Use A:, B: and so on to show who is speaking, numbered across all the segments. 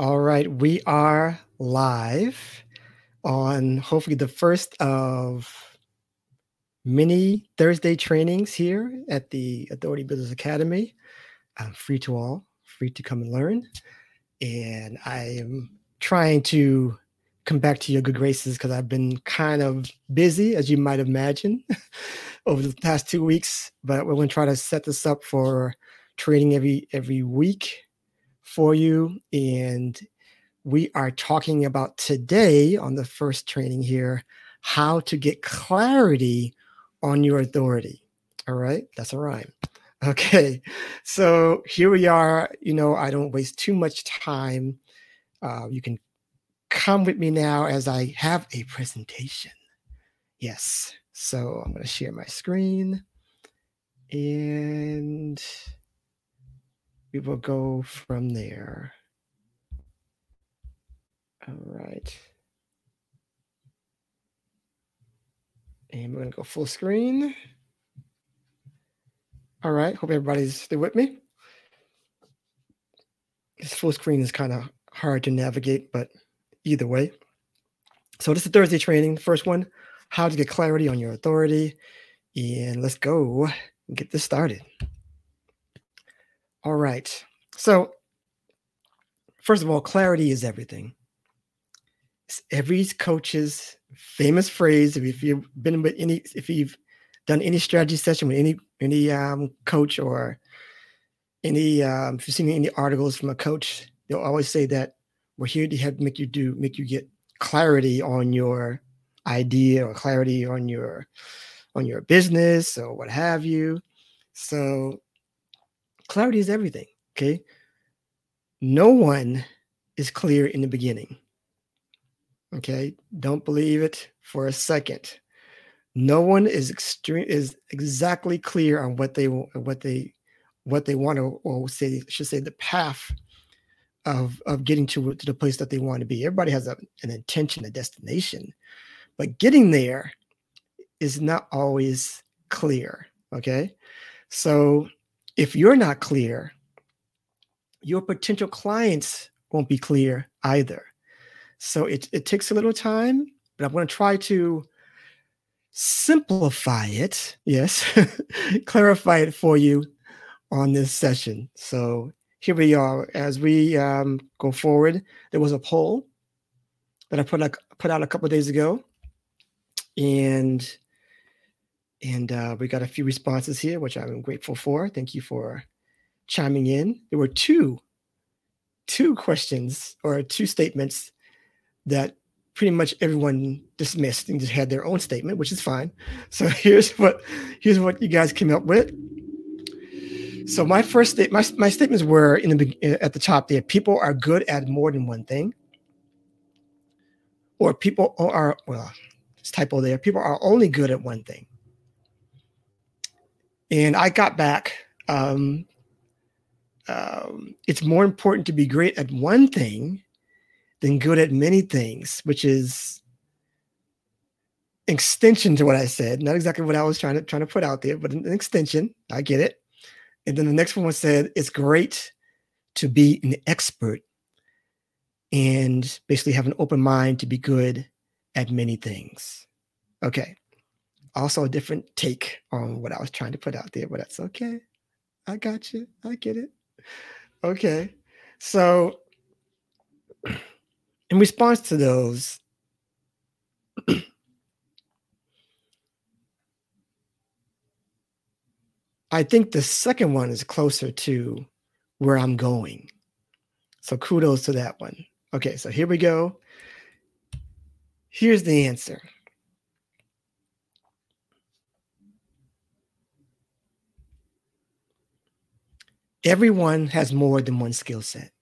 A: All right, we are live on hopefully the first of many Thursday trainings here at the Authority Business Academy. Um, free to all, free to come and learn. And I am trying to come back to your good graces because I've been kind of busy, as you might imagine, over the past two weeks. But we're going to try to set this up for training every every week for you. And we are talking about today on the first training here how to get clarity on your authority. All right, that's a rhyme. Okay, so here we are. You know, I don't waste too much time. Uh, you can come with me now as I have a presentation. Yes, so I'm going to share my screen and we will go from there. All right. And we're going to go full screen. All right. Hope everybody's still with me. This full screen is kind of hard to navigate, but either way. So this is Thursday training. First one, how to get clarity on your authority. And let's go and get this started. All right. So, first of all, clarity is everything. It's every coach's famous phrase. If you've been with any, if you've done any strategy session with any any um, coach or any, um, if you've seen any articles from a coach, they'll always say that we're here to help make you do make you get clarity on your idea or clarity on your on your business or what have you. So clarity is everything. Okay. No one is clear in the beginning. Okay. Don't believe it for a second. No one is extreme is exactly clear on what they what they what they want to or say should say the path of of getting to, to the place that they want to be. Everybody has a, an intention, a destination, but getting there is not always clear. Okay. So if you're not clear, your potential clients won't be clear either. So it, it takes a little time, but I'm going to try to simplify it. Yes, clarify it for you on this session. So here we are. As we um, go forward, there was a poll that I put out, put out a couple days ago, and and uh, we got a few responses here, which I'm grateful for. Thank you for chiming in. There were two, two questions or two statements that pretty much everyone dismissed and just had their own statement, which is fine. So here's what here's what you guys came up with. So my first state, my, my statements were in the at the top there. People are good at more than one thing, or people are well, it's typo there. People are only good at one thing. And I got back. Um, um, it's more important to be great at one thing than good at many things, which is extension to what I said. Not exactly what I was trying to trying to put out there, but an extension. I get it. And then the next one said, "It's great to be an expert and basically have an open mind to be good at many things." Okay also a different take on what I was trying to put out there, but that's okay. I got you. I get it. Okay. So, in response to those, I think the second one is closer to where I'm going. So, kudos to that one. Okay. So, here we go. Here's the answer. Everyone has more than one skill set.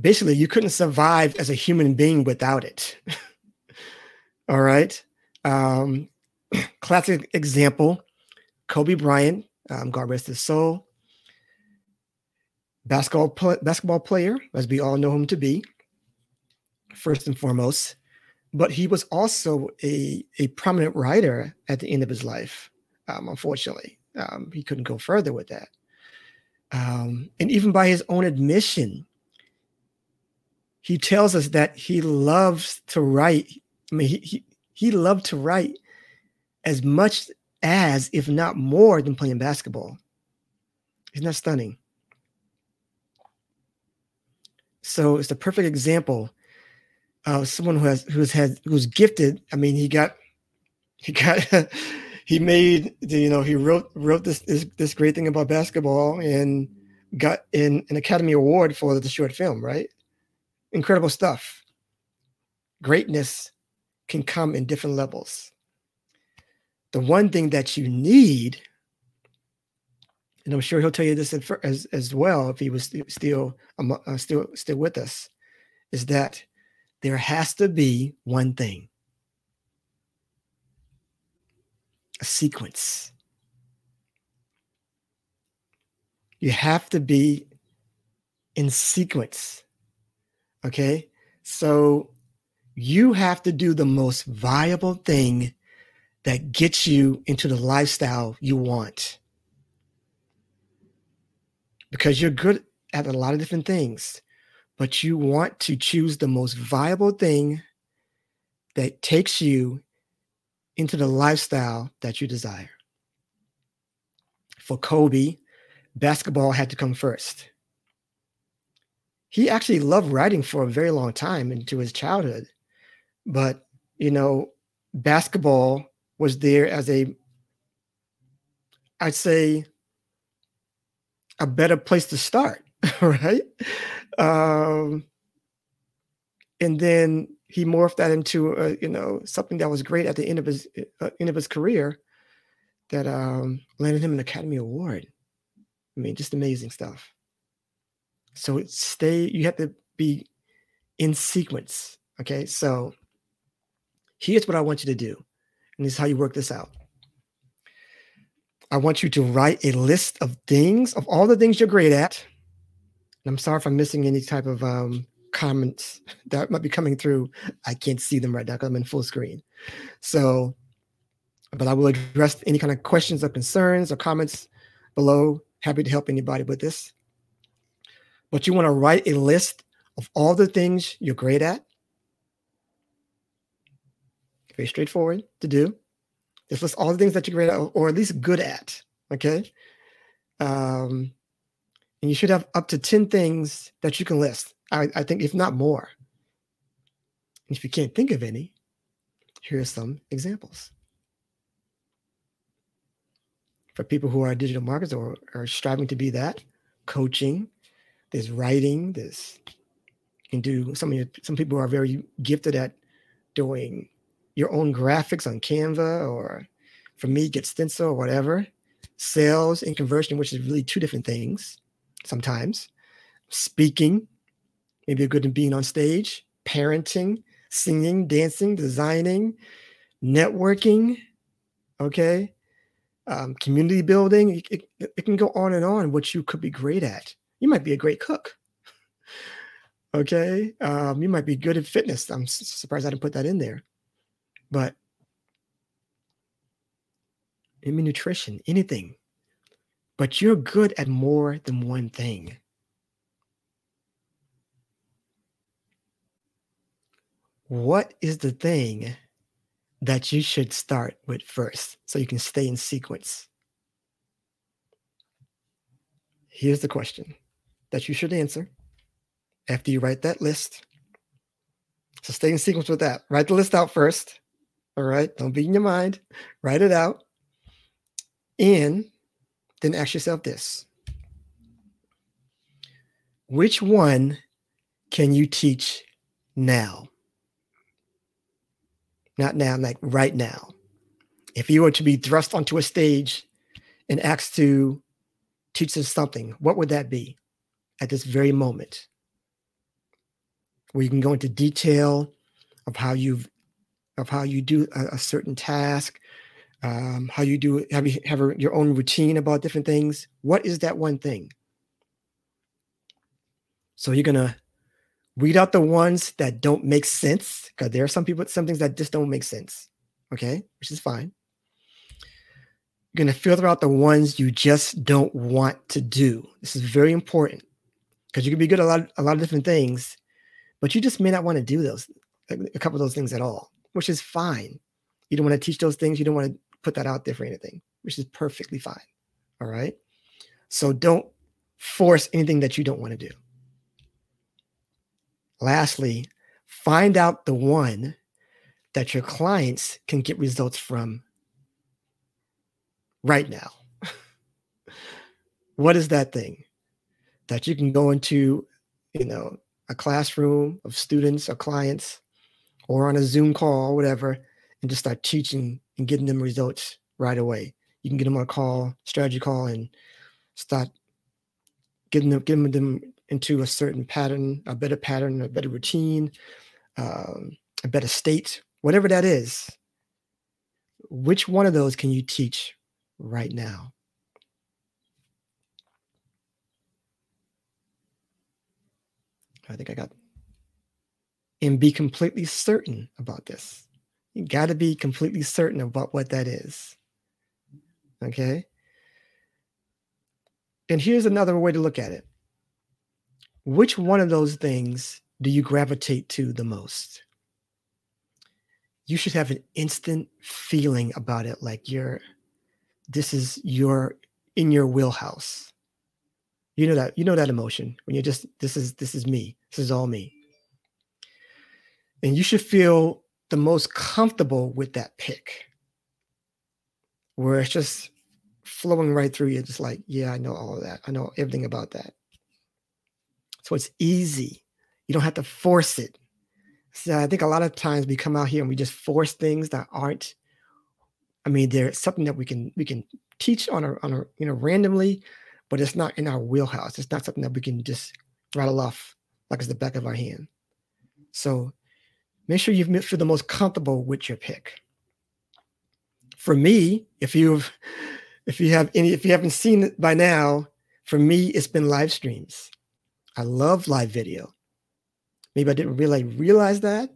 A: Basically, you couldn't survive as a human being without it. All right. Um, classic example Kobe Bryant, um, God rest his soul, basketball, pl- basketball player, as we all know him to be, first and foremost. But he was also a, a prominent writer at the end of his life, um, unfortunately. Um, he couldn't go further with that. Um, and even by his own admission, he tells us that he loves to write. I mean, he, he, he loved to write as much as, if not more, than playing basketball. Isn't that stunning? So it's the perfect example of someone who has who's had who's gifted. I mean, he got he got he made the, you know he wrote wrote this, this this great thing about basketball and got in an Academy Award for the short film. Right, incredible stuff. Greatness can come in different levels. The one thing that you need and I'm sure he'll tell you this as as well if he was still uh, still still with us, is that there has to be one thing, a sequence. You have to be in sequence. Okay, so you have to do the most viable thing that gets you into the lifestyle you want because you're good at a lot of different things, but you want to choose the most viable thing that takes you into the lifestyle that you desire. For Kobe, basketball had to come first. He actually loved writing for a very long time into his childhood, but you know, basketball was there as a, I'd say, a better place to start, right? Um, and then he morphed that into a, you know something that was great at the end of his uh, end of his career that um, landed him an Academy Award. I mean, just amazing stuff. So stay. You have to be in sequence. Okay, so here's what I want you to do, and this is how you work this out. I want you to write a list of things, of all the things you're great at. And I'm sorry if I'm missing any type of um, comments that might be coming through. I can't see them right now because I'm in full screen. So, but I will address any kind of questions or concerns or comments below. Happy to help anybody with this. But you want to write a list of all the things you're great at. Very straightforward to do. Just list all the things that you're great at, or at least good at. Okay. Um, and you should have up to 10 things that you can list. I, I think, if not more. And if you can't think of any, here are some examples. For people who are digital marketers or are striving to be that, coaching, there's writing, there's you can do some some people are very gifted at doing your own graphics on Canva or for me, get stencil or whatever. Sales and conversion, which is really two different things sometimes. Speaking, maybe you're good at being on stage, parenting, singing, dancing, designing, networking, okay, um, community building. It, it, it can go on and on what you could be great at. You might be a great cook. okay, um, you might be good at fitness. I'm surprised I didn't put that in there. But mean, nutrition, anything. But you're good at more than one thing. What is the thing that you should start with first so you can stay in sequence? Here's the question that you should answer after you write that list. So stay in sequence with that. Write the list out first. All right. Don't be in your mind. Write it out. And then ask yourself this Which one can you teach now? Not now, like right now. If you were to be thrust onto a stage and asked to teach us something, what would that be at this very moment? Where you can go into detail of how you've of how you do a, a certain task, um, how you do have you have a, your own routine about different things. What is that one thing? So you're gonna weed out the ones that don't make sense because there are some people some things that just don't make sense. Okay, which is fine. You're going to filter out the ones you just don't want to do. This is very important because you can be good at a lot, a lot of different things, but you just may not want to do those, a couple of those things at all, which is fine. You don't want to teach those things. You don't want to put that out there for anything, which is perfectly fine. All right. So don't force anything that you don't want to do. Lastly, find out the one that your clients can get results from right now. what is that thing that you can go into, you know, a classroom of students or clients or on a Zoom call or whatever, and just start teaching and getting them results right away. You can get them on a call, strategy call, and start getting them, getting them into a certain pattern, a better pattern, a better routine, um, a better state, whatever that is. Which one of those can you teach right now? I think I got, and be completely certain about this. You got to be completely certain about what that is. Okay. And here's another way to look at it which one of those things do you gravitate to the most? You should have an instant feeling about it, like you're, this is your, in your wheelhouse. You know that, you know that emotion when you're just, this is, this is me. This is all me. And you should feel the most comfortable with that pick, where it's just flowing right through you, just like, yeah, I know all of that. I know everything about that. So it's easy. You don't have to force it. So I think a lot of times we come out here and we just force things that aren't. I mean, there's something that we can we can teach on a on a you know randomly, but it's not in our wheelhouse. It's not something that we can just rattle off like it's the back of our hand. So make sure you feel the most comfortable with your pick. For me, if you've if you have any if you haven't seen it by now, for me it's been live streams. I love live video. Maybe I didn't really realize that.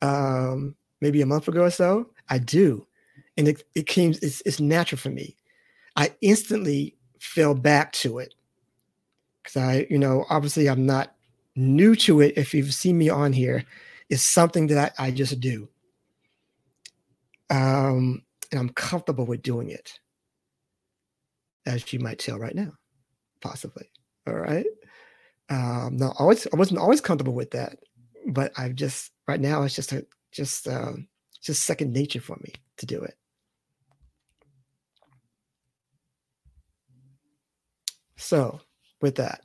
A: Um, maybe a month ago or so. I do. And it, it came, it's, it's natural for me. I instantly fell back to it. Because I, you know, obviously I'm not new to it. If you've seen me on here, it's something that I, I just do. Um, and I'm comfortable with doing it, as you might tell right now, possibly. All right. Um, not always, I wasn't always comfortable with that, but I've just right now it's just a just um, just second nature for me to do it. So, with that,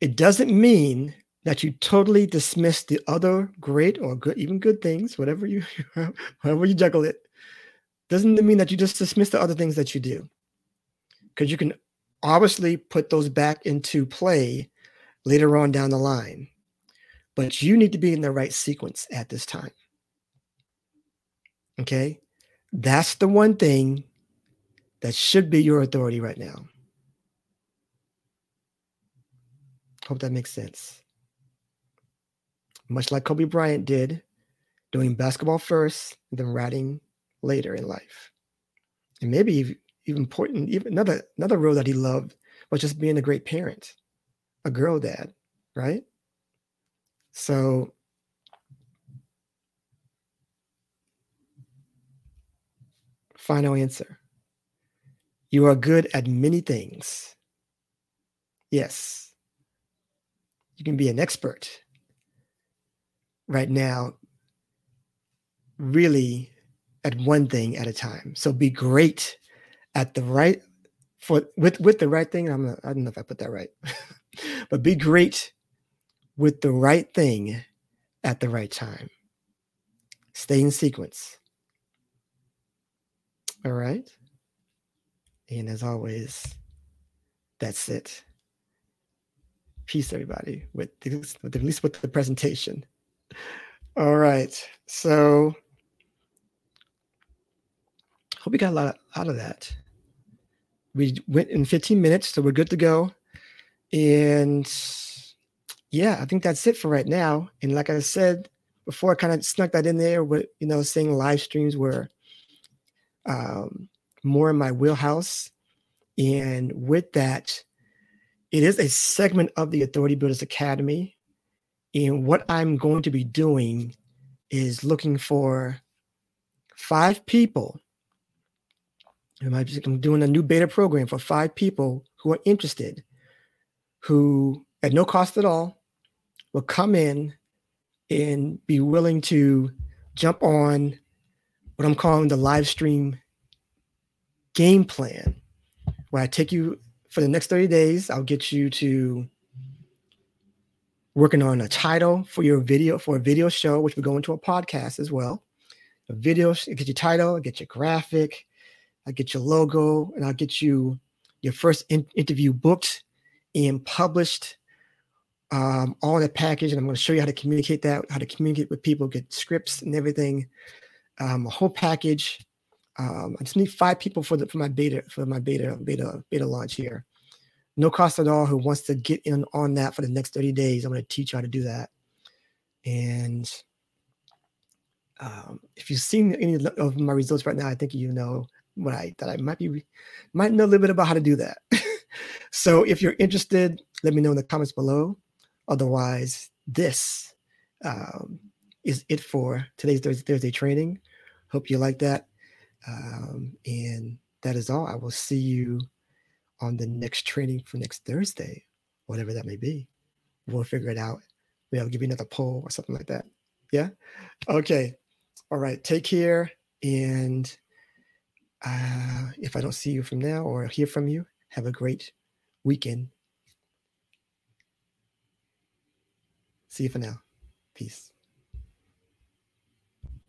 A: it doesn't mean that you totally dismiss the other great or good, even good things, whatever you, however you juggle it. Doesn't mean that you just dismiss the other things that you do, because you can obviously put those back into play later on down the line. But you need to be in the right sequence at this time. Okay? That's the one thing that should be your authority right now. Hope that makes sense. Much like Kobe Bryant did, doing basketball first, then writing later in life. And maybe important, even another another role that he loved was just being a great parent, a girl dad, right? So final answer. You are good at many things. Yes. You can be an expert right now, really at one thing at a time. So be great at the right for with with the right thing. I'm I don't know if I put that right, but be great with the right thing at the right time. Stay in sequence. All right. And as always, that's it. Peace, everybody, with, with at least with the presentation. All right. So hope you got a lot out of that we went in 15 minutes, so we're good to go. And yeah, I think that's it for right now. And like I said before, I kind of snuck that in there with you know saying live streams were um, more in my wheelhouse. And with that, it is a segment of the Authority Builders Academy. And what I'm going to be doing is looking for five people. I'm doing a new beta program for five people who are interested, who at no cost at all will come in and be willing to jump on what I'm calling the live stream game plan, where I take you for the next 30 days. I'll get you to working on a title for your video for a video show, which will go into a podcast as well. A video, get your title, get your graphic, I get your logo, and I'll get you your first in- interview booked and published. Um, all a package, and I'm going to show you how to communicate that, how to communicate with people, get scripts and everything, um, a whole package. Um, I just need five people for the for my beta for my beta beta beta launch here. No cost at all. Who wants to get in on that for the next 30 days? I'm going to teach you how to do that. And um, if you've seen any of my results right now, I think you know what I that I might be might know a little bit about how to do that. so if you're interested, let me know in the comments below. Otherwise, this um, is it for today's Thursday, training. Hope you like that. Um, and that is all. I will see you on the next training for next Thursday, whatever that may be. We'll figure it out. Maybe I'll give you another poll or something like that. Yeah. Okay. All right. Take care. And uh, if I don't see you from now or hear from you, have a great weekend. See you for now. Peace.